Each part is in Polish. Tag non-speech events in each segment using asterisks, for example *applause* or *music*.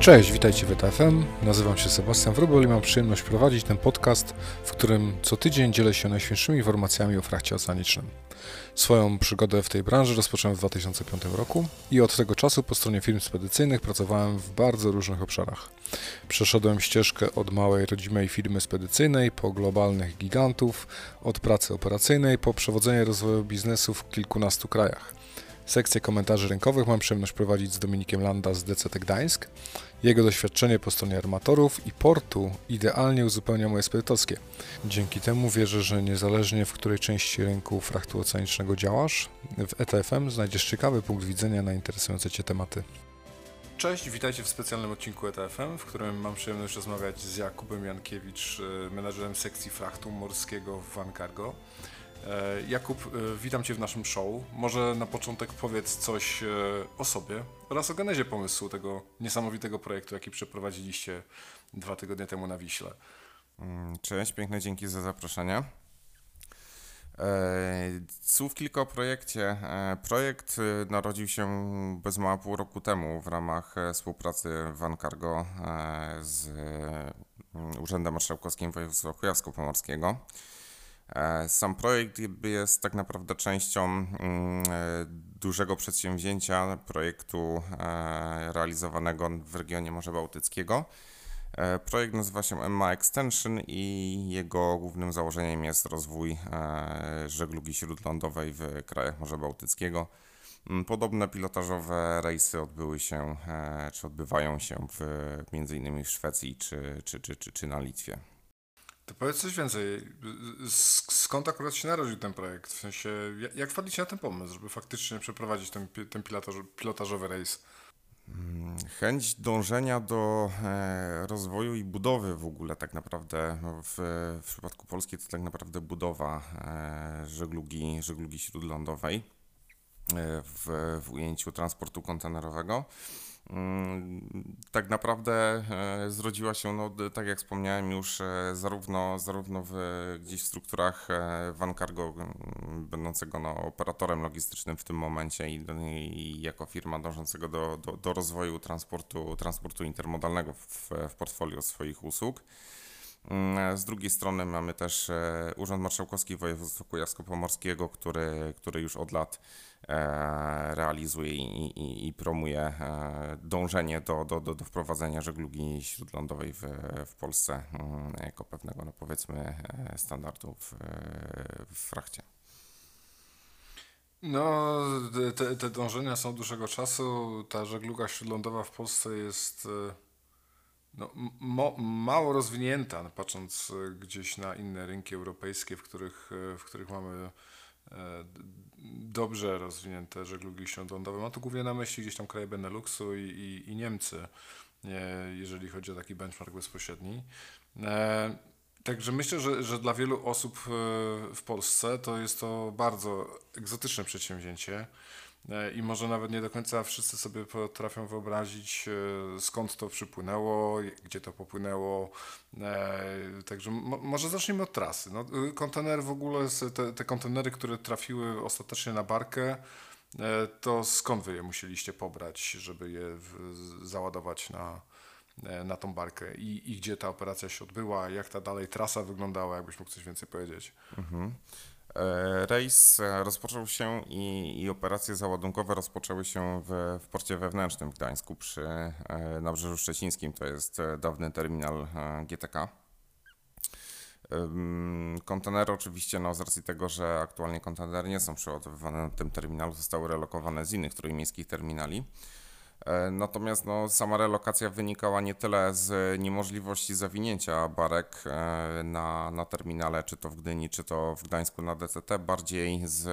Cześć, witajcie w ETFM. Nazywam się Sebastian Wrubel i mam przyjemność prowadzić ten podcast, w którym co tydzień dzielę się najświeższymi informacjami o frachcie oceanicznym. Swoją przygodę w tej branży rozpocząłem w 2005 roku i od tego czasu po stronie firm spedycyjnych pracowałem w bardzo różnych obszarach. Przeszedłem ścieżkę od małej rodzimej firmy spedycyjnej po globalnych gigantów, od pracy operacyjnej po przewodzenie rozwoju biznesu w kilkunastu krajach. Sekcję komentarzy rynkowych mam przyjemność prowadzić z Dominikiem Landa z DCT Gdańsk. Jego doświadczenie po stronie armatorów i portu idealnie uzupełnia moje spedytowskie. Dzięki temu wierzę, że niezależnie w której części rynku frachtu oceanicznego działasz, w ETFM znajdziesz ciekawy punkt widzenia na interesujące Cię tematy. Cześć, witajcie w specjalnym odcinku ETFM, w którym mam przyjemność rozmawiać z Jakubem Jankiewicz, y, menadżerem sekcji frachtu morskiego w Van Cargo. E, Jakub, e, witam Cię w naszym show. Może na początek powiedz coś e, o sobie oraz o genezie pomysłu tego niesamowitego projektu, jaki przeprowadziliście dwa tygodnie temu na Wiśle. Mm, cześć, piękne dzięki za zaproszenie. Słów kilka o projekcie. Projekt narodził się bez mała pół roku temu w ramach współpracy Van Cargo z Urzędem Marszałkowskim Województwa Kujawsko-Pomorskiego. E, sam projekt jest tak naprawdę częścią mm, e, dużego przedsięwzięcia, projektu e, realizowanego w regionie Morza Bałtyckiego. Projekt nazywa się Emma Extension i jego głównym założeniem jest rozwój żeglugi śródlądowej w krajach Morza Bałtyckiego. Mm, podobne pilotażowe rejsy odbyły się, czy odbywają się w, innymi w Szwecji czy, czy, czy, czy, czy na Litwie. To powiedz coś więcej. Skąd akurat się narodził ten projekt? W sensie, jak wpadliście na ten pomysł, żeby faktycznie przeprowadzić ten, ten pilotażowy rejs? Mm, chęć dążenia do e, rozwoju i budowy w ogóle tak naprawdę no, w, w przypadku Polski to tak naprawdę budowa e, żeglugi, żeglugi śródlądowej e, w, w ujęciu transportu kontenerowego. Mm, tak naprawdę e, zrodziła się, no, tak jak wspomniałem już, e, zarówno, zarówno w gdzieś w strukturach e, Van Cargo, będącego no, operatorem logistycznym w tym momencie i, i jako firma dążącego do, do, do, rozwoju transportu, transportu intermodalnego w, w portfolio swoich usług. Mm, z drugiej strony mamy też Urząd Marszałkowski Województwa Kujawsko-Pomorskiego, który, który już od lat realizuje i, i, i promuje e, dążenie do, do, do, do wprowadzenia żeglugi śródlądowej w, w Polsce mm, jako pewnego, no powiedzmy, e, standardu w, w frachcie. No, te, te dążenia są dłuższego czasu. Ta żegluga śródlądowa w Polsce jest no, mo, mało rozwinięta, patrząc gdzieś na inne rynki europejskie, w których, w których mamy dobrze rozwinięte żeglugi śródlądowe. Mam tu głównie na myśli gdzieś tam kraje Beneluxu i, i, i Niemcy, jeżeli chodzi o taki benchmark bezpośredni. E, także myślę, że, że dla wielu osób e, w Polsce to jest to bardzo egzotyczne przedsięwzięcie. E, i może nawet nie do końca wszyscy sobie potrafią wyobrazić, e, skąd to przypłynęło, gdzie to popłynęło. E, także może zacznijmy od trasy. No, kontener w ogóle, te, te kontenery, które trafiły ostatecznie na barkę, to skąd wy je musieliście pobrać, żeby je załadować na, na tą barkę I, i gdzie ta operacja się odbyła, jak ta dalej trasa wyglądała, jakbyś mógł coś więcej powiedzieć. Mhm. E, rejs e, rozpoczął się i, i, operacje załadunkowe rozpoczęły się w, w porcie wewnętrznym w Gdańsku przy e, Nabrzeżu Szczecińskim, to jest dawny terminal GTK. Kontenery oczywiście, no, z racji tego, że aktualnie kontenery nie są przeładowywane na tym terminalu, zostały relokowane z innych trójmiejskich terminali. E, natomiast no, sama relokacja wynikała nie tyle z niemożliwości zawinięcia barek e, na, na terminale, czy to w Gdyni, czy to w Gdańsku na DCT, bardziej z,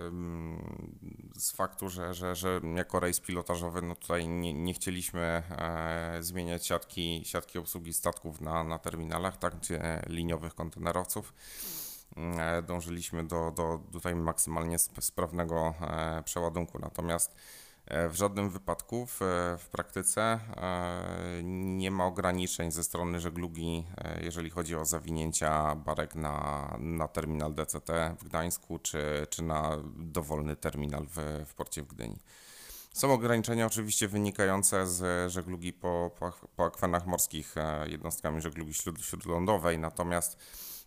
mm, z faktu, że, że, że jako rejs pilotażowy no tutaj nie, nie chcieliśmy e, zmieniać siatki, siatki obsługi statków na, na terminalach, tak, liniowych kontenerowców dążyliśmy do, do tutaj maksymalnie sprawnego przeładunku. Natomiast w żadnym wypadku w, w praktyce e, nie ma ograniczeń ze strony żeglugi, e, jeżeli chodzi o zawinięcia barek na, na terminal DCT w Gdańsku czy, czy na dowolny terminal w, w porcie w Gdyni. Są ograniczenia oczywiście wynikające z żeglugi po, po, po akwenach morskich jednostkami żeglugi śród, śródlądowej, natomiast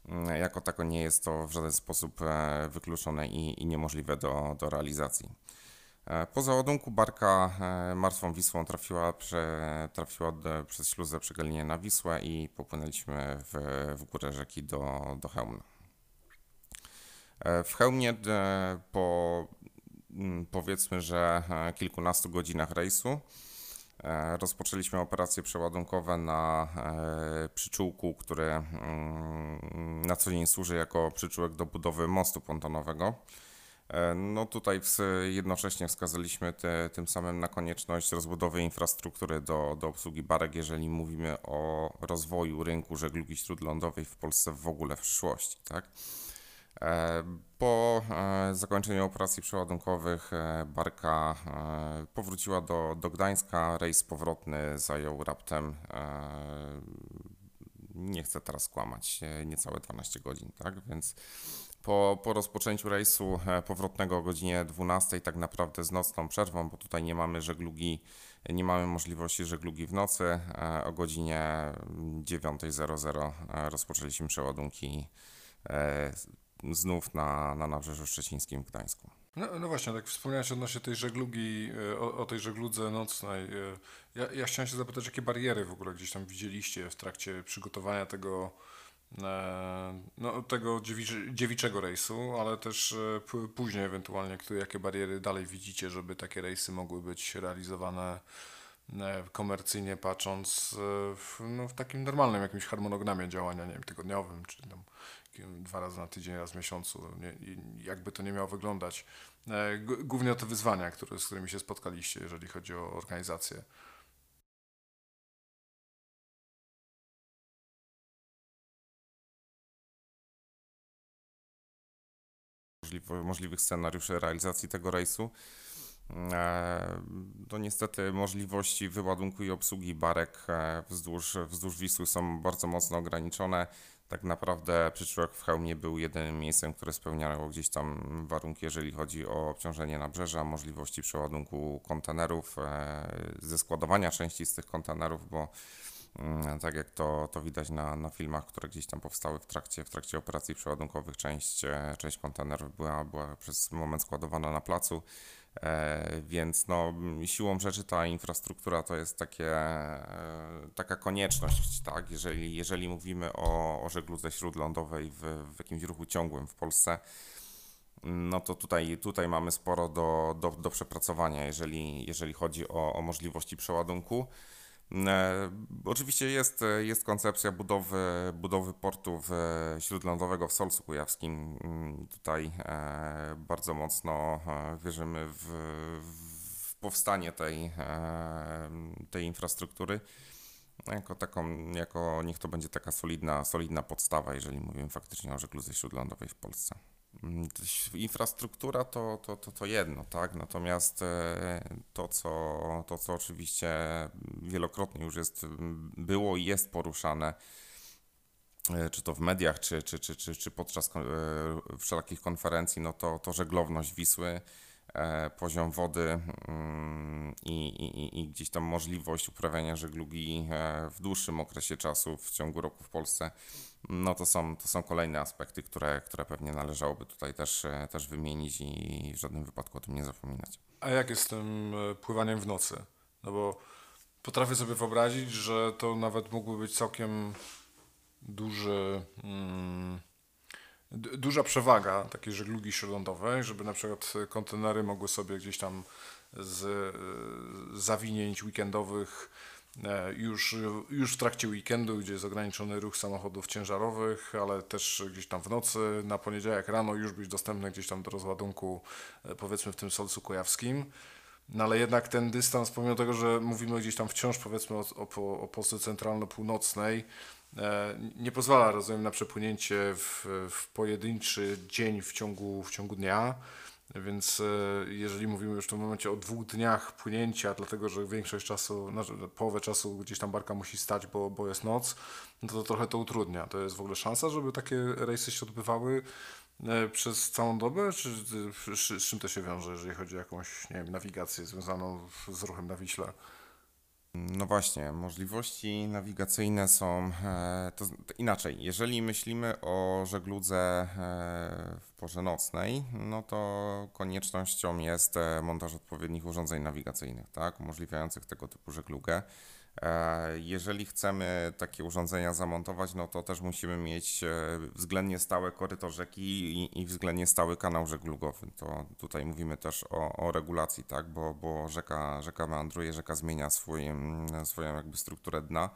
mm, jako tako nie jest to w żaden sposób wykluczone i, i niemożliwe do, do realizacji. E, po załadunku barka e, martwą Wisłą trafiła, prze, trafiła przez śluzę przy Galinie na Wisłę i popłynęliśmy w, w górę rzeki do, do. E, w Chełmie po mm, powiedzmy, że kilkunastu godzinach rejsu rozpoczęliśmy operacje przeładunkowe na przyczółku, który mm, na co dzień służy jako przyczółek do budowy mostu pontonowego. E, no tutaj jednocześnie wskazaliśmy te, tym samym na konieczność rozbudowy infrastruktury do, do obsługi barek, jeżeli mówimy o rozwoju rynku żeglugi śródlądowej w Polsce w ogóle w przyszłości. Tak? E, po e, zakończeniu operacji przeładunkowych barka powróciła do, do Gdańska. Rejs powrotny zajął raptem, nie chcę teraz kłamać, niecałe 12 godzin, tak? Więc po, po rozpoczęciu rejsu e, powrotnego o godzinie 12, tak naprawdę z nocną przerwą, bo tutaj nie mamy żeglugi, nie mamy możliwości żeglugi w nocy. E, o godzinie 9.00 e, rozpoczęliśmy przeładunki znów na, na Nabrzeżu Szczecińskim w Gdańsku. No, no, właśnie, tak wspomniałeś odnośnie tej żeglugi, o, o tej żegludze nocnej. Ja, ja chciałem się zapytać, jakie bariery w ogóle gdzieś tam widzieliście w trakcie przygotowania tego no, tego dziewiczego rejsu, ale też e, później ewentualnie, jakie bariery dalej widzicie, żeby takie rejsy mogły być realizowane e, komercyjnie patrząc w, no, w takim normalnym jakimś harmonogramie działania, nie wiem, tygodniowym, czy tam dwa razy na tydzień, raz w miesiącu, nie, jakby to nie miało wyglądać. Głównie o te wyzwania, które, z którymi się spotkaliście, jeżeli chodzi o organizację. Możliwych scenariuszy realizacji tego rejsu. To niestety możliwości wyładunku i obsługi barek e, wzdłuż, wzdłuż Wisły są bardzo mocno ograniczone. Tak naprawdę przyczółek w Chełmie był jedynym miejscem, które spełniało gdzieś tam warunki, jeżeli chodzi o obciążenie nabrzeża, możliwości przeładunku kontenerów, e, ze składowania części z tych kontenerów, bo tak jak to, to widać na, na filmach, które gdzieś tam powstały w trakcie, w trakcie operacji przeładunkowych, część, e, część kontenerów była, była przez moment składowana na placu. E, więc no, siłą rzeczy ta infrastruktura to jest takie, e, taka konieczność, tak? jeżeli, jeżeli mówimy o, o żegludze śródlądowej w, w jakimś ruchu ciągłym w Polsce, no to tutaj, tutaj mamy sporo do, do, do przepracowania, jeżeli, jeżeli chodzi o, o możliwości przeładunku. E, oczywiście jest, jest koncepcja budowy, budowy portu śródlądowego w Solcu Kujawskim. Mm, tutaj e, bardzo mocno e, wierzymy w, w powstanie tej, tej infrastruktury. Jako taką, jako niech to będzie taka solidna, solidna podstawa, jeżeli mówimy faktycznie o żegludze śródlądowej w Polsce. Mm, infrastruktura to, to, to, to jedno, tak? Natomiast e, to co, to, co oczywiście wielokrotnie już jest, było i jest poruszane, e, czy to w mediach, czy, czy, czy, czy, czy podczas e, wszelakich konferencji, no to, to żeglowność Wisły, poziom wody mm, i, i, i gdzieś tam możliwość uprawiania żeglugi w dłuższym okresie czasu w ciągu roku w Polsce no to są, to są kolejne aspekty, które, które pewnie należałoby tutaj też, e, też wymienić i w żadnym wypadku o tym nie zapominać. A jak jest z tym e, pływaniem w nocy? No bo potrafię sobie wyobrazić, że to nawet mógłby być całkiem duży, mm, duża przewaga takiej żeglugi śródlądowej, żeby na przykład kontenery mogły sobie gdzieś tam z zawinięć weekendowych E, już, już w trakcie weekendu, gdzie jest ograniczony ruch samochodów ciężarowych, ale też gdzieś tam w nocy, na poniedziałek rano już być dostępny gdzieś tam do rozładunku, e, powiedzmy w tym Solcu Kujawskim. No ale jednak ten dystans, pomimo tego, że mówimy gdzieś tam wciąż powiedzmy o, o, o Polsce centralno-północnej, nie pozwala, rozumiem, na przepłynięcie w, w pojedynczy dzień w ciągu, w ciągu dnia. Więc e, jeżeli mówimy już w tym momencie o dwóch dniach płynięcia, dlatego że większość czasu, znaczy połowę czasu gdzieś tam barka musi stać, bo, bo jest noc, no to trochę to utrudnia. To jest w ogóle szansa, żeby takie rejsy się odbywały przez całą dobę, czy z czym to się wiąże, jeżeli chodzi o jakąś, nie wiem, nawigację związaną z ruchem na Wiśle? No właśnie, możliwości nawigacyjne są e, to, to, inaczej. Jeżeli myślimy o żegludze e, w porze nocnej, no to koniecznością jest e, montaż odpowiednich urządzeń nawigacyjnych, tak, umożliwiających tego typu żeglugę. E, jeżeli chcemy takie urządzenia zamontować, no to też musimy mieć e, względnie stałe koryto rzeki i, względnie stały kanał żeglugowy. To tutaj mówimy też o, o regulacji, tak? bo, bo rzeka, rzeka meandruje, rzeka zmienia swój, mm, swoją jakby strukturę dna.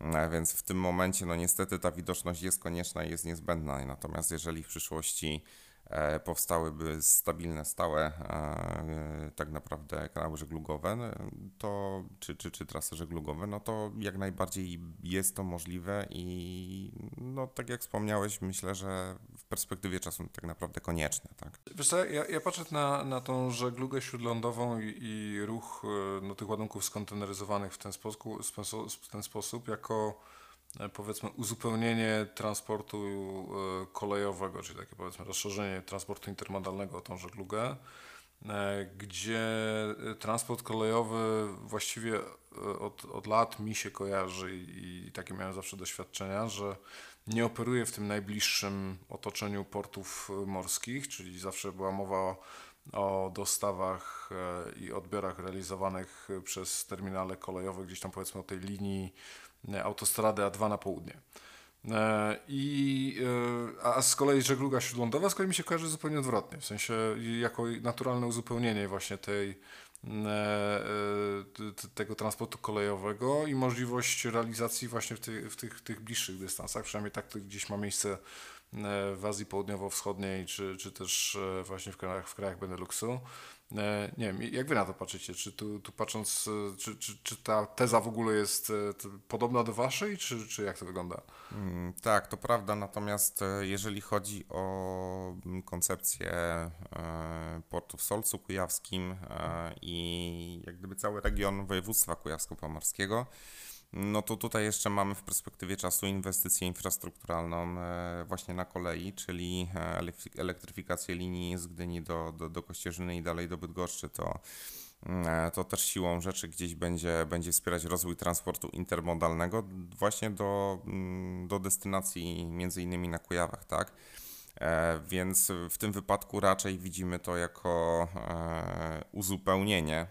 E, więc w tym momencie, no niestety ta widoczność jest konieczna i jest niezbędna. Natomiast jeżeli w przyszłości powstałyby stabilne, stałe e, tak naprawdę kanały żeglugowe, e, to, czy, czy, czy trasy żeglugowe, no to jak najbardziej jest to możliwe i no tak jak wspomniałeś, myślę, że w perspektywie czasu tak naprawdę konieczne. Tak? Wiesz co, ja, ja patrzę na, na tą żeglugę śródlądową i, i ruch no, tych ładunków skonteneryzowanych w ten sposób, w ten sposób jako E, powiedzmy uzupełnienie transportu e, kolejowego, czyli takie powiedzmy rozszerzenie transportu intermodalnego o tą żeglugę, e, gdzie transport kolejowy właściwie od, od lat mi się kojarzy i, i takie miałem zawsze doświadczenia, że nie operuje w tym najbliższym otoczeniu portów morskich, czyli zawsze była mowa o dostawach i odbiorach realizowanych przez terminale kolejowe, gdzieś tam powiedzmy o tej linii E, autostradę A2 na południe. E, I, e, a z kolei żegluga śródlądowa z kolei mi się kojarzy zupełnie odwrotnie, w sensie jako naturalne uzupełnienie właśnie tej, tego transportu kolejowego i możliwość realizacji właśnie w, tych, w tych, tych bliższych dystansach, przynajmniej tak to gdzieś ma miejsce w Azji Południowo-Wschodniej, czy, czy też właśnie w krajach, w krajach Beneluxu. E, nie wiem, jak wy na to patrzycie? Czy tu, tu patrząc, e, czy, czy, czy ta teza w ogóle jest e, podobna do waszej, czy, czy jak to wygląda? Mm, tak, to prawda, natomiast jeżeli chodzi o mm, koncepcję portu w Solcu Kujawskim i jak gdyby cały region województwa kujawsko-pomorskiego, no to tutaj jeszcze mamy w perspektywie czasu inwestycję infrastrukturalną e, właśnie na kolei, czyli e, elektryfikację linii z Gdyni do, do, do Kościerzyny i dalej do Bydgoszczy. To, mm, e, to też siłą rzeczy gdzieś będzie, będzie wspierać rozwój transportu intermodalnego właśnie do, mm, do destynacji między innymi na Kujawach, tak? Więc w tym wypadku raczej widzimy to jako uzupełnienie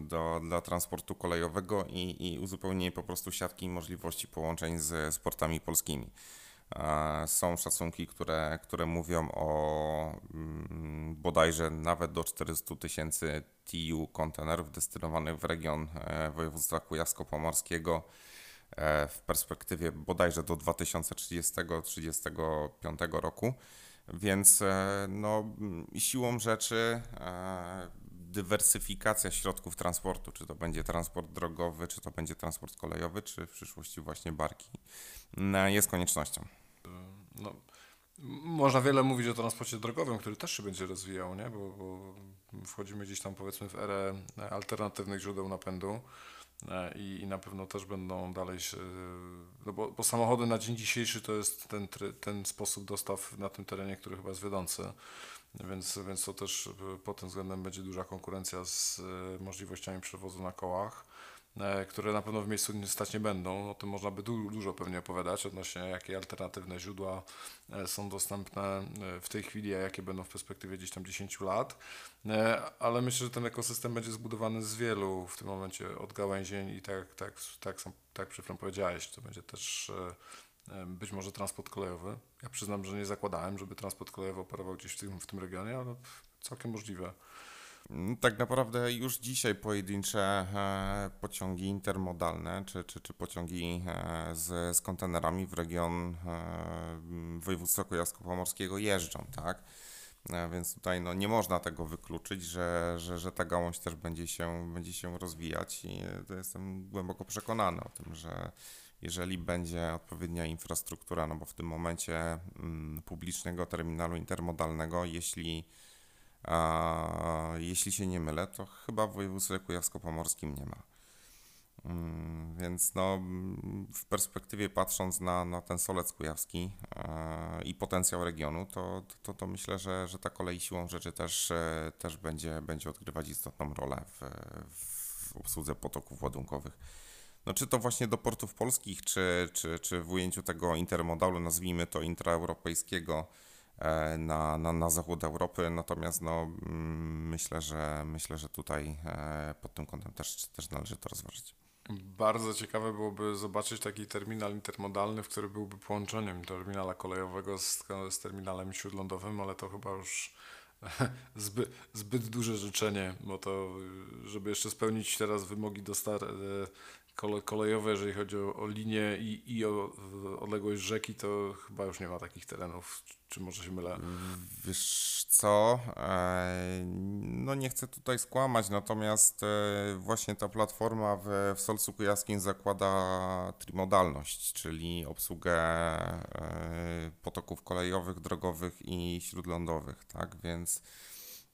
do, dla transportu kolejowego i, i uzupełnienie po prostu siatki możliwości połączeń z, z portami polskimi. Są szacunki, które, które mówią o mm, bodajże nawet do 400 tysięcy TU kontenerów destynowanych w region e, województwa kujawsko-pomorskiego e, w perspektywie bodajże do 2030-2035 roku. Więc e, no, siłą rzeczy dywersyfikacja środków transportu, czy to będzie transport drogowy, czy to będzie transport kolejowy, czy w przyszłości właśnie barki, no, jest koniecznością. No, można wiele mówić o transporcie drogowym, który też się będzie rozwijał, nie? Bo, bo wchodzimy gdzieś tam powiedzmy w erę alternatywnych źródeł napędu. E, I, i, na pewno też będą dalej się, no bo, bo, samochody na dzień dzisiejszy to jest ten, ten sposób dostaw na tym terenie, który chyba jest wiodący. Więc, więc to też e, pod tym względem będzie duża konkurencja z e, możliwościami przewozu na kołach, które na pewno w miejscu stać nie będą. O tym można by du dużo pewnie opowiadać odnośnie jakie alternatywne źródła są dostępne w tej chwili, a jakie będą w perspektywie gdzieś tam 10 lat. Ale myślę, że ten ekosystem będzie zbudowany z wielu w tym momencie odgałęzień i tak, tak, tak, tak, tak przed chwilą powiedziałeś, to będzie też być może transport kolejowy. Ja przyznam, że nie zakładałem, żeby transport kolejowy operował gdzieś w tym, w tym regionie, ale całkiem możliwe. Mm, tak naprawdę już dzisiaj pojedyncze e, pociągi intermodalne czy, czy, czy pociągi e, z, z kontenerami w region e, województwa kujawsko-pomorskiego jeżdżą, tak? Więc tutaj no, nie można tego wykluczyć, że, że, że ta gałąź też będzie się, będzie się rozwijać i to jestem głęboko przekonany o tym, że jeżeli będzie odpowiednia infrastruktura, no bo w tym momencie mm, publicznego terminalu intermodalnego, jeśli, a, jeśli się nie mylę, to chyba w województwie kujawsko-pomorskim nie ma. Mm, więc no, w perspektywie patrząc na, na ten Solec Kujawski i potencjał regionu, to, to, to myślę, że, że ta kolej siłą rzeczy też, też będzie, będzie odgrywać istotną rolę w, w obsłudze potoków ładunkowych. No, czy to właśnie do portów polskich, czy, czy, czy w ujęciu tego intermodalu, nazwijmy to intraeuropejskiego e, na, na, na zachód Europy. Natomiast no, mm, myślę, że myślę, że tutaj e, pod tym kątem też, też należy to rozważyć. Bardzo ciekawe byłoby zobaczyć taki terminal intermodalny, w który byłby połączeniem terminala kolejowego z, z terminalem śródlądowym, ale to chyba już *laughs* zbyt, zbyt duże życzenie, bo to, żeby jeszcze spełnić teraz wymogi do star e, kole, kolejowe, jeżeli chodzi o, o linię i, i o odległość rzeki, to chyba już nie ma takich terenów. Czy może się mylę? Wiesz co? No nie chcę tutaj skłamać, natomiast e, właśnie ta platforma w, w Solcu zakłada trimodalność, czyli obsługę e, potoków kolejowych, drogowych i śródlądowych, tak? Więc.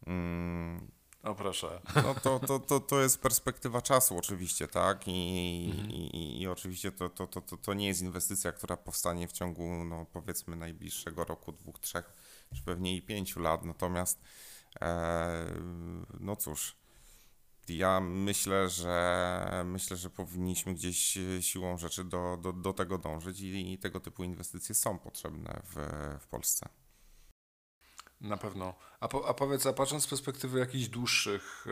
Mm, o proszę. No to, to, to, to jest perspektywa czasu oczywiście, tak? I, mhm. i, i, oczywiście to, to, to, to nie jest inwestycja, która powstanie w ciągu, no powiedzmy, najbliższego roku, dwóch, trzech, czy pewnie i pięciu lat. Natomiast, e, no cóż, ja myślę, że myślę, że powinniśmy gdzieś siłą rzeczy do, do, do tego dążyć i, i tego typu inwestycje są potrzebne w, w Polsce. Na pewno. A, po, a powiedz, a patrząc z perspektywy jakichś dłuższych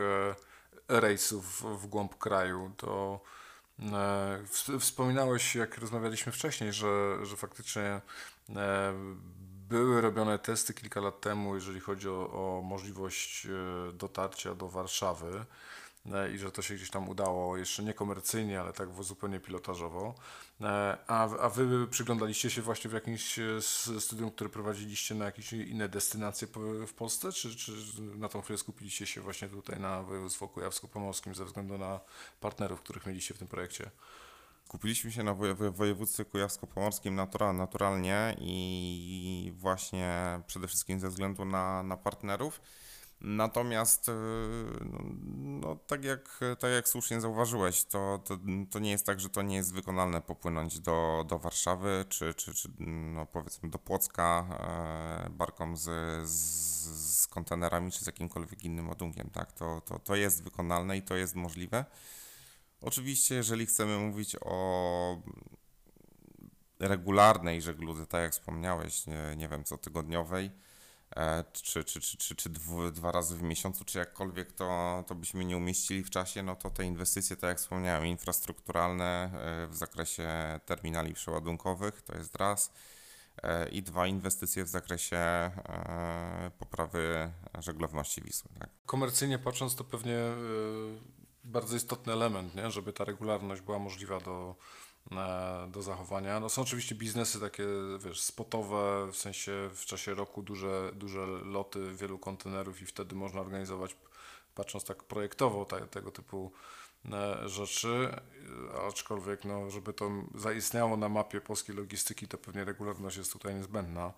e, rejsów w głąb kraju, to e, wspominałeś, jak rozmawialiśmy wcześniej, że, że faktycznie e, były robione testy kilka lat temu, jeżeli chodzi o, o możliwość e, dotarcia do Warszawy. E, i że to się gdzieś tam udało, jeszcze nie komercyjnie, ale tak zupełnie pilotażowo. E, a, a wy przyglądaliście się właśnie w jakimś e, studium, które prowadziliście na jakieś inne destynacje w Polsce, czy, czy na tą chwilę skupiliście się właśnie tutaj na województwie kujawsko-pomorskim ze względu na partnerów, których mieliście w tym projekcie? Kupiliśmy się na województwie kujawsko-pomorskim naturalnie i właśnie przede wszystkim ze względu na, na partnerów. Natomiast, y, no, no, tak, jak, tak jak słusznie zauważyłeś, to, to, to, nie jest tak, że to nie jest wykonalne popłynąć do, do Warszawy, czy, czy, czy no powiedzmy do Płocka e, barką z, z, z, kontenerami, czy z jakimkolwiek innym ładunkiem. Tak? To, to, to jest wykonalne i to jest możliwe. Oczywiście, jeżeli chcemy mówić o regularnej żegludze, tak jak wspomniałeś, nie, nie wiem, co tygodniowej, E, czy, czy, czy, czy, czy dwa razy w miesiącu, czy jakkolwiek to, to byśmy nie umieścili w czasie, no to te inwestycje, tak jak wspomniałem, infrastrukturalne e, w zakresie terminali przeładunkowych, to jest raz e, i dwa inwestycje w zakresie poprawy żeglowności Wisły. Tak? Komercyjnie patrząc, to pewnie bardzo istotny element, nie? żeby ta regularność była możliwa do, do zachowania. No są oczywiście biznesy takie, wiesz, spotowe, w sensie w czasie roku duże, duże loty wielu kontenerów i wtedy można organizować, patrząc tak projektowo, te, tego typu e, rzeczy, aczkolwiek no, żeby to zaistniało na mapie polskiej logistyki, to pewnie regularność jest tutaj niezbędna.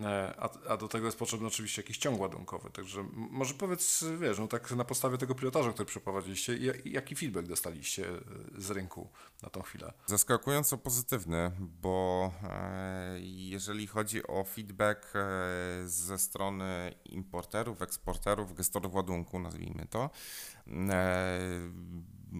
E, a, a do tego jest potrzebny oczywiście jakiś ciąg ładunkowy. Także może powiedz, wiesz, no tak na podstawie tego pilotażu, który przeprowadziliście, jaki feedback dostaliście e, z rynku na tą chwilę? Zaskakująco pozytywny, bo e, jeżeli chodzi o feedback ze strony importerów, eksporterów, gestorów ładunku, nazwijmy to,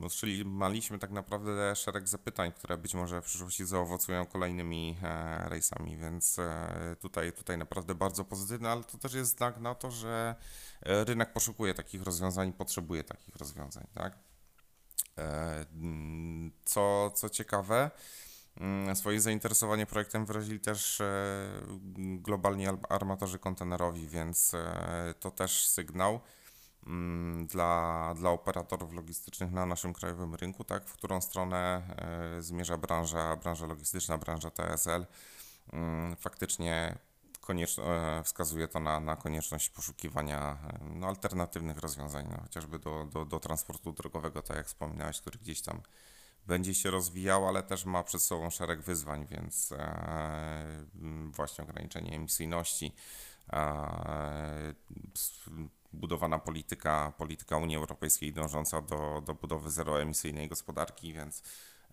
otrzymaliśmy tak naprawdę szereg zapytań, które być może w przyszłości zaowocują kolejnymi e, rejsami, więc e, tutaj, tutaj naprawdę bardzo pozytywne, ale to też jest znak na to, że e, rynek poszukuje takich rozwiązań, potrzebuje takich rozwiązań, tak? Co, co ciekawe, mm, swoje zainteresowanie projektem wyrazili też globalni armatorzy kontenerowi, więc to też sygnał, Mm, dla, dla operatorów logistycznych na naszym krajowym rynku, tak, w którą stronę e, zmierza branża, branża logistyczna, branża TSL. Mm, faktycznie e, wskazuje to na, na konieczność poszukiwania e, no, alternatywnych rozwiązań, no, chociażby do, do, do transportu drogowego, tak jak wspominałeś, który gdzieś tam będzie się rozwijał, ale też ma przed sobą szereg wyzwań, więc właśnie ograniczenie emisyjności, budowana polityka, polityka Unii Europejskiej dążąca do, do budowy zeroemisyjnej gospodarki, więc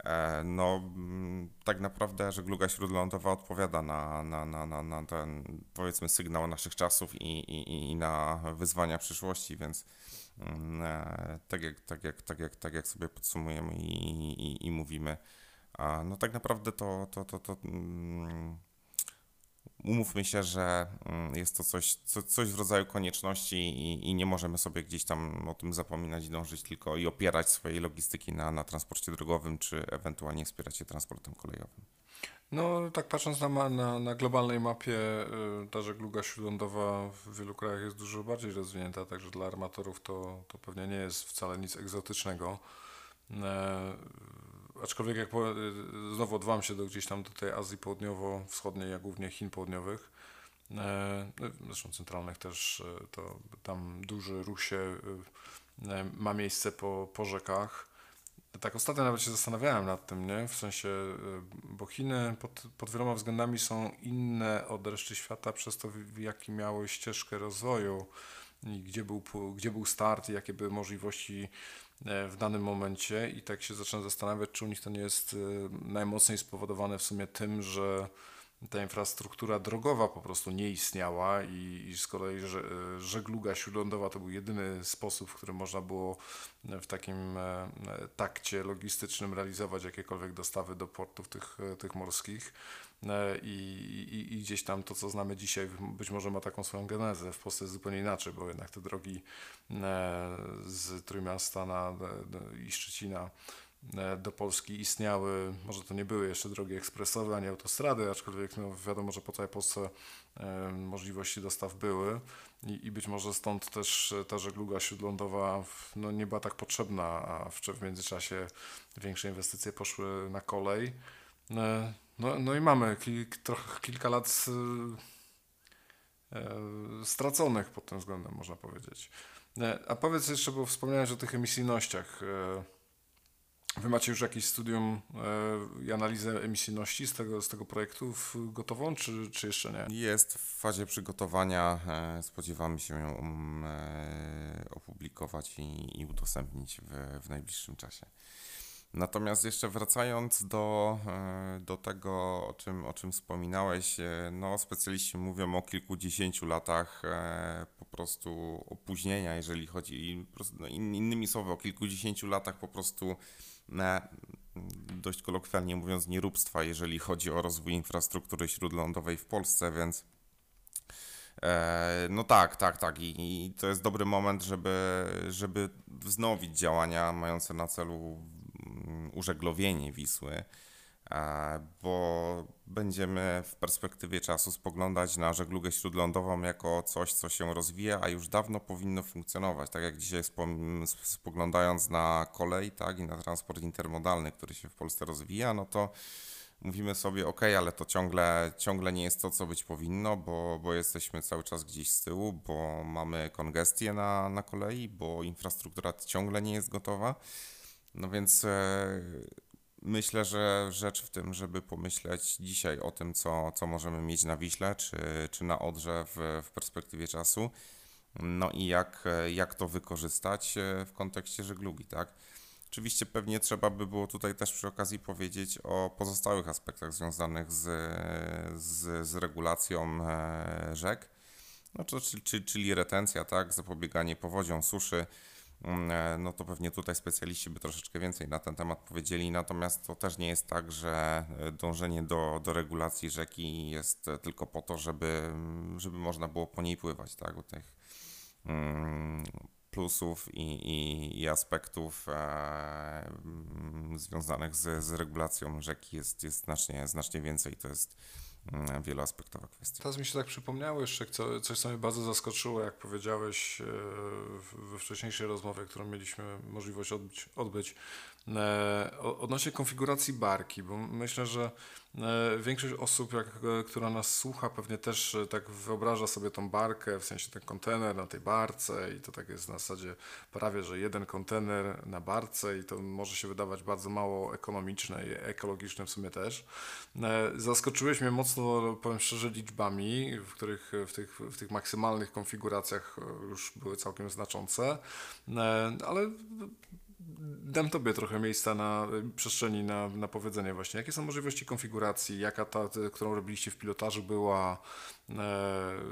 E, no, mm, tak naprawdę żegluga śródlądowa odpowiada na, na, na, na, na ten, powiedzmy, sygnał naszych czasów i, i, i na wyzwania przyszłości, więc mm, e, tak jak, tak jak, tak jak, tak jak sobie podsumujemy i, i, i mówimy, no tak naprawdę to, to, to, to mm, umówmy się, że mm, jest to coś, co, coś w rodzaju konieczności i, i, nie możemy sobie gdzieś tam o tym zapominać i dążyć tylko i opierać swojej logistyki na, na transporcie drogowym, czy ewentualnie wspierać się transportem kolejowym. No, tak patrząc na, na, na globalnej mapie, y, ta żegluga śródlądowa w wielu krajach jest dużo bardziej rozwinięta, także dla armatorów to, to pewnie nie jest wcale nic egzotycznego. E, aczkolwiek jak po, znowu odwołam się do gdzieś tam do tej Azji Południowo-Wschodniej, jak głównie Chin Południowych, e, no, zresztą centralnych też, e, to tam duży ruch się e, ma miejsce po, po rzekach. Tak ostatnio nawet się zastanawiałem nad tym, nie? W sensie, bo Chiny pod, pod wieloma względami są inne od reszty świata przez to, jaki miały ścieżkę rozwoju i gdzie był, gdzie był start i jakie były możliwości E, w danym momencie i tak się zacząłem zastanawiać, czy u nich to nie jest e, najmocniej spowodowane w sumie tym, że ta infrastruktura drogowa po prostu nie istniała i, i z kolei e, żegluga śródlądowa to był jedyny sposób, w którym można było w takim takcie logistycznym realizować jakiekolwiek dostawy do portów tych, tych morskich. E, i, i, gdzieś tam to, co znamy dzisiaj, być może ma taką swoją genezę. W Polsce jest zupełnie inaczej, bo jednak te drogi e, z Trójmiasta na, i Szczecina e, do Polski istniały, może to nie były jeszcze drogi ekspresowe ani autostrady, aczkolwiek no, wiadomo, że po całej Polsce możliwości dostaw były i, i być może stąd też ta żegluga śródlądowa no, nie była tak potrzebna, a w, w międzyczasie większe inwestycje poszły na kolej. No, no i mamy trochę kilka lat e, straconych pod tym względem, można powiedzieć. E, a powiedz jeszcze, bo wspomniałeś o tych emisyjnościach. E, wy macie już jakieś studium i analizę emisyjności z tego, z tego projektu gotową, czy, czy jeszcze nie? Jest w fazie przygotowania. Spodziewamy się ją um, opublikować i, i udostępnić w, w najbliższym czasie. Natomiast jeszcze wracając do, e, do tego, o czym, o czym wspominałeś, e, no specjaliści mówią o kilkudziesięciu latach e, po prostu opóźnienia, jeżeli chodzi, no innymi słowy, o kilkudziesięciu latach po prostu dość kolokwialnie mówiąc nieróbstwa, jeżeli chodzi o rozwój infrastruktury śródlądowej w Polsce, więc no tak, tak, tak. I, I, to jest dobry moment, żeby, żeby wznowić działania mające na celu użeglowienie Wisły, bo będziemy w perspektywie czasu spoglądać na żeglugę śródlądową jako coś, co się rozwija, a już dawno powinno funkcjonować. Tak jak dzisiaj spoglądając na kolej tak, i na transport intermodalny, który się w Polsce rozwija, no to mówimy sobie, ok, ale to ciągle, ciągle nie jest to, co być powinno, bo, bo jesteśmy cały czas gdzieś z tyłu, bo mamy kongestię na, na kolei, bo infrastruktura ciągle nie jest gotowa. No więc e, myślę, że rzecz w tym, żeby pomyśleć dzisiaj o tym, co, co możemy mieć na Wiśle czy, czy na Odrze w, w perspektywie czasu. No i jak, jak to wykorzystać e, w kontekście żeglugi, tak? Oczywiście pewnie trzeba by było tutaj też przy okazji powiedzieć o pozostałych aspektach związanych z, z, z regulacją e, rzek, no to, czyli, czyli retencja, tak, zapobieganie powodziom, suszy, no to pewnie tutaj specjaliści by troszeczkę więcej na ten temat powiedzieli. Natomiast to też nie jest tak, że e, dążenie do, do regulacji rzeki jest e, tylko po to, żeby, żeby można było po niej pływać, tak? Bo tych mm, plusów i, i, i aspektów e, mm, związanych z, z regulacją rzeki jest, jest znacznie, znacznie więcej. To jest Mm, wieloaspektowa kwestia. Teraz mi się tak przypomniało jeszcze co, coś, co mnie bardzo zaskoczyło, jak powiedziałeś e, we wcześniejszej rozmowie, którą mieliśmy możliwość odbyć, odbyć odnośnie konfiguracji barki, bo myślę, że E, większość osób, jak, e, która nas słucha, pewnie też e, tak wyobraża sobie tą barkę, w sensie ten kontener na tej barce i to tak jest na zasadzie prawie, że jeden kontener na barce i to może się wydawać bardzo mało ekonomiczne i ekologiczne w sumie też. Zaskoczyłeś mnie mocno, powiem szczerze, liczbami, w których w tych, w tych maksymalnych konfiguracjach już były całkiem znaczące, ale dam Tobie trochę miejsca na przestrzeni na, na powiedzenie właśnie, jakie są możliwości konfiguracji, jaka ta, którą robiliście w pilotażu była, e,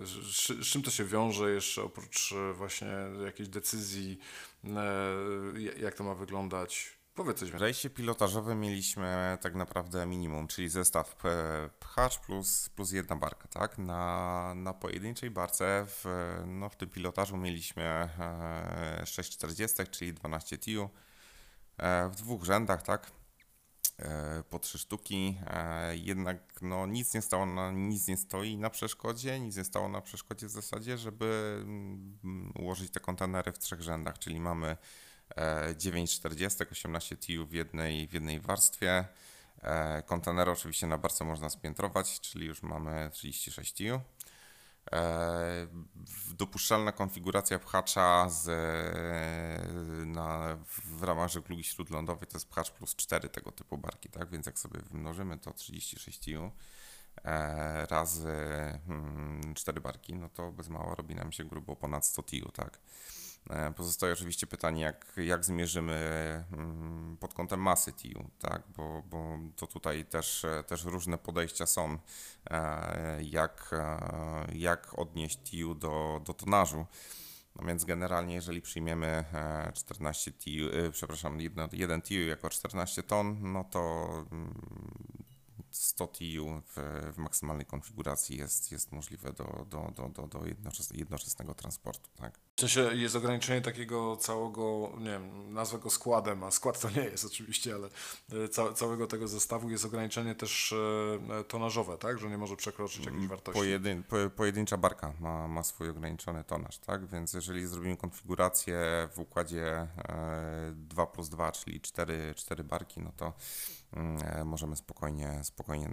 z, z, czym to się wiąże jeszcze oprócz e, właśnie jakiejś decyzji, e, jak to ma wyglądać. Powiedz coś więcej. Wejście pilotażowe mieliśmy tak naprawdę minimum, czyli zestaw pchacz plus, plus jedna barka, tak? Na, na pojedynczej barce w, no, w tym pilotażu mieliśmy 640, czyli 12 TIU, E, w dwóch rzędach, tak? E, po trzy sztuki. E, jednak no, nic, nie stało na, nic nie stoi na przeszkodzie, nic nie stało na przeszkodzie w zasadzie, żeby mm, ułożyć te kontenery w trzech rzędach, czyli mamy 940, 18 TIU w jednej, w jednej warstwie. Kontenery oczywiście na barce można spiętrować, czyli już mamy 36 TIU. E, dopuszczalna konfiguracja pchacza z, na, w ramach żeglugi śródlądowej to jest pchacz plus 4 tego typu barki, tak? Więc jak sobie wymnożymy to 36 TU e, razy 4 hmm, barki, no to bez mała robi nam się grubo ponad 100 TU, tak? E, pozostaje oczywiście pytanie, jak, jak zmierzymy mm, pod kątem masy TIU, tak? bo, bo to tutaj też, też różne podejścia są, e, jak, e, jak odnieść TIU do, do tonażu. No więc generalnie, jeżeli przyjmiemy 14 TIU, przepraszam, 1, 1 TIU jako 14 ton, no to mm, 100 TU w, w maksymalnej konfiguracji jest, jest możliwe do, do, do, do, do jednoczesnego transportu. Tak? W sensie jest ograniczenie takiego całego, nie wiem, nazwę go składem, a skład to nie jest oczywiście, ale e, ca całego tego zestawu jest ograniczenie też e, tonażowe, tak? Że nie może przekroczyć jakiejś mm, wartości. Pojedyn po, pojedyncza barka ma, ma swój ograniczony tonaż, tak? Więc jeżeli zrobimy konfigurację w układzie e, 2 plus 2, czyli 4, 4 barki, no to e, możemy spokojnie, spokojnie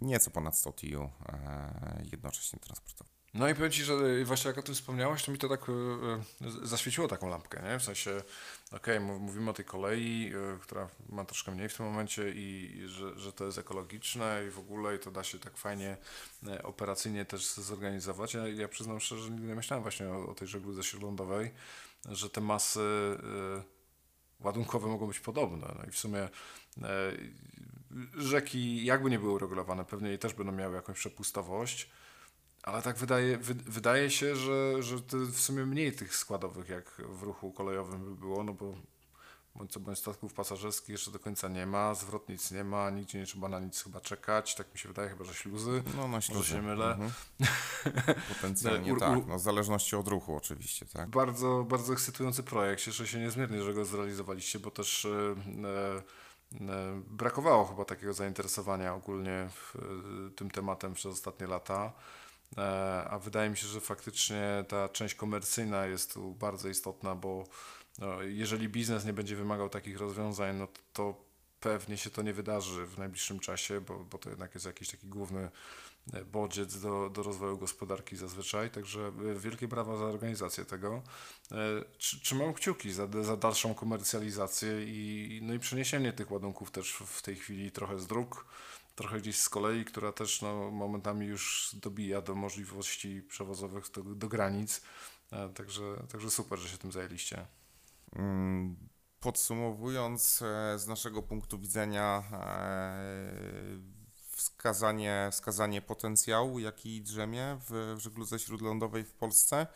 nieco ponad 100 TU e, jednocześnie transportować. No i powiem Ci, że właśnie jak o tym wspomniałeś, to mi to tak e, zaświeciło taką lampkę, nie? W sensie, okej, okay, mówimy o tej kolei, która ma troszkę mniej w tym momencie i że, że to jest ekologiczne i w ogóle i to da się tak fajnie operacyjnie też zorganizować. Ja, ja przyznam szczerze, że nigdy nie myślałem właśnie o, o tej żegludze śródlądowej, że te masy ładunkowe mogą być podobne. No i w sumie E, rzeki jakby nie były uregulowane, pewnie też będą miały jakąś przepustowość, ale tak wydaje, wy, wydaje się, że, że w sumie mniej tych składowych jak w ruchu kolejowym by było, no bo bądź co bądź statków pasażerskich jeszcze do końca nie ma, zwrotnic nie ma, nigdzie nie trzeba na nic chyba czekać, tak mi się wydaje, chyba że śluzy. No na śluzy. Może się mylę. Mhm. *laughs* Potencjalnie tak, no w zależności od ruchu oczywiście, tak. Bardzo, bardzo ekscytujący projekt, cieszę się niezmiernie, że go zrealizowaliście, bo też e, E, brakowało chyba takiego zainteresowania ogólnie tym tematem przez ostatnie lata. E, a wydaje mi się, że faktycznie ta część komercyjna jest tu bardzo istotna, bo no, jeżeli biznes nie będzie wymagał takich rozwiązań, no to pewnie się to nie wydarzy w najbliższym czasie, bo, bo to jednak jest jakiś taki główny E, bodziec do, do rozwoju gospodarki zazwyczaj, także e, wielkie brawa za organizację tego. E, trzymam kciuki za, za dalszą komercjalizację i, no i przeniesienie tych ładunków też w tej chwili trochę z dróg, trochę gdzieś z kolei, która też no, momentami już dobija do możliwości przewozowych do, do granic. Także, także super, że się tym zajęliście. Mm, podsumowując, z naszego punktu widzenia, wskazanie, wskazanie potencjału, jaki drzemie w, w żegludze śródlądowej w Polsce,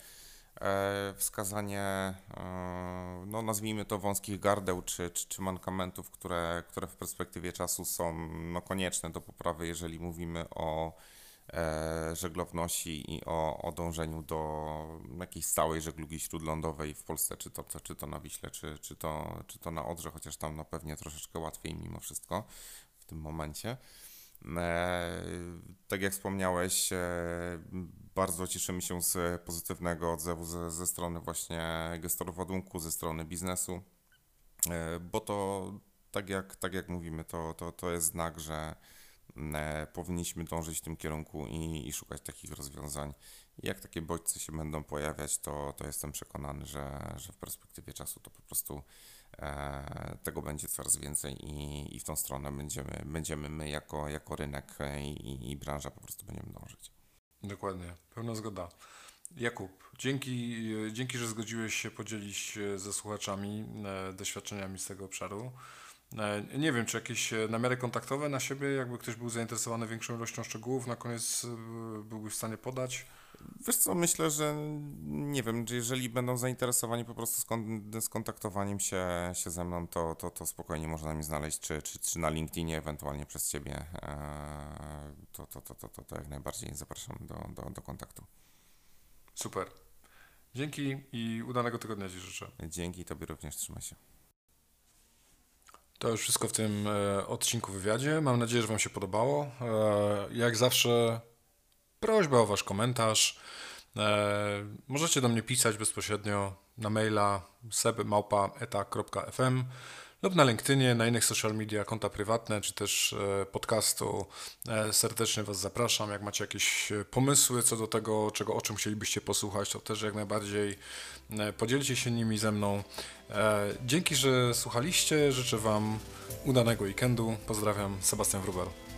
e, wskazanie, e, no nazwijmy to wąskich gardeł czy, czy, czy mankamentów, które, które w perspektywie czasu są no, konieczne do poprawy, jeżeli mówimy o e, żeglowności i o, o dążeniu do jakiejś stałej żeglugi śródlądowej w Polsce, czy to, czy to na Wiśle, czy, czy, to, czy to na Odrze, chociaż tam no pewnie troszeczkę łatwiej mimo wszystko w tym momencie. E, tak jak wspomniałeś, e, bardzo cieszymy się z pozytywnego odzewu ze, ze strony właśnie gestorów ładunku, ze strony biznesu, e, bo to tak jak, tak jak mówimy, to, to, to jest znak, że e, powinniśmy dążyć w tym kierunku i, i szukać takich rozwiązań. Jak takie bodźce się będą pojawiać, to, to jestem przekonany, że, że w perspektywie czasu to po prostu e, tego będzie coraz więcej i, i w tą stronę będziemy, będziemy my jako, jako rynek i, i branża po prostu będziemy dążyć. Dokładnie, pełna zgoda. Jakub, dzięki, dzięki, że zgodziłeś się podzielić ze słuchaczami e, doświadczeniami z tego obszaru. E, Nie wiem, czy jakieś e, namiary kontaktowe na siebie, jakby ktoś był zainteresowany większą ilością szczegółów, na koniec e, byłbyś w stanie podać? Wiesz co, myślę, że nie wiem, że jeżeli będą zainteresowani po prostu skon- skontaktowaniem się, się ze mną, to, to, to spokojnie można mi znaleźć, czy, czy, czy na LinkedInie, ewentualnie przez Ciebie, Eee, to, to, to, to, to, to jak najbardziej zapraszam do, do, do kontaktu. Super. Dzięki i udanego tygodnia Ci życzę. Dzięki Tobie również, trzymaj się. To już wszystko w tym e, odcinku wywiadzie. Mam nadzieję, że Wam się podobało. E, jak zawsze prośba o Wasz komentarz. E, możecie do mnie pisać bezpośrednio na maila sebmałpa.eta.fm lub na LinkedInie, na innych social media, konta prywatne, czy też e, podcastu. E, serdecznie Was zapraszam. Jak macie jakieś e, pomysły co do tego, czego, o czym chcielibyście posłuchać, to też jak najbardziej podzielcie się nimi ze mną. Dzięki, że słuchaliście. Życzę Wam udanego weekendu. Pozdrawiam, Sebastian Wrubel.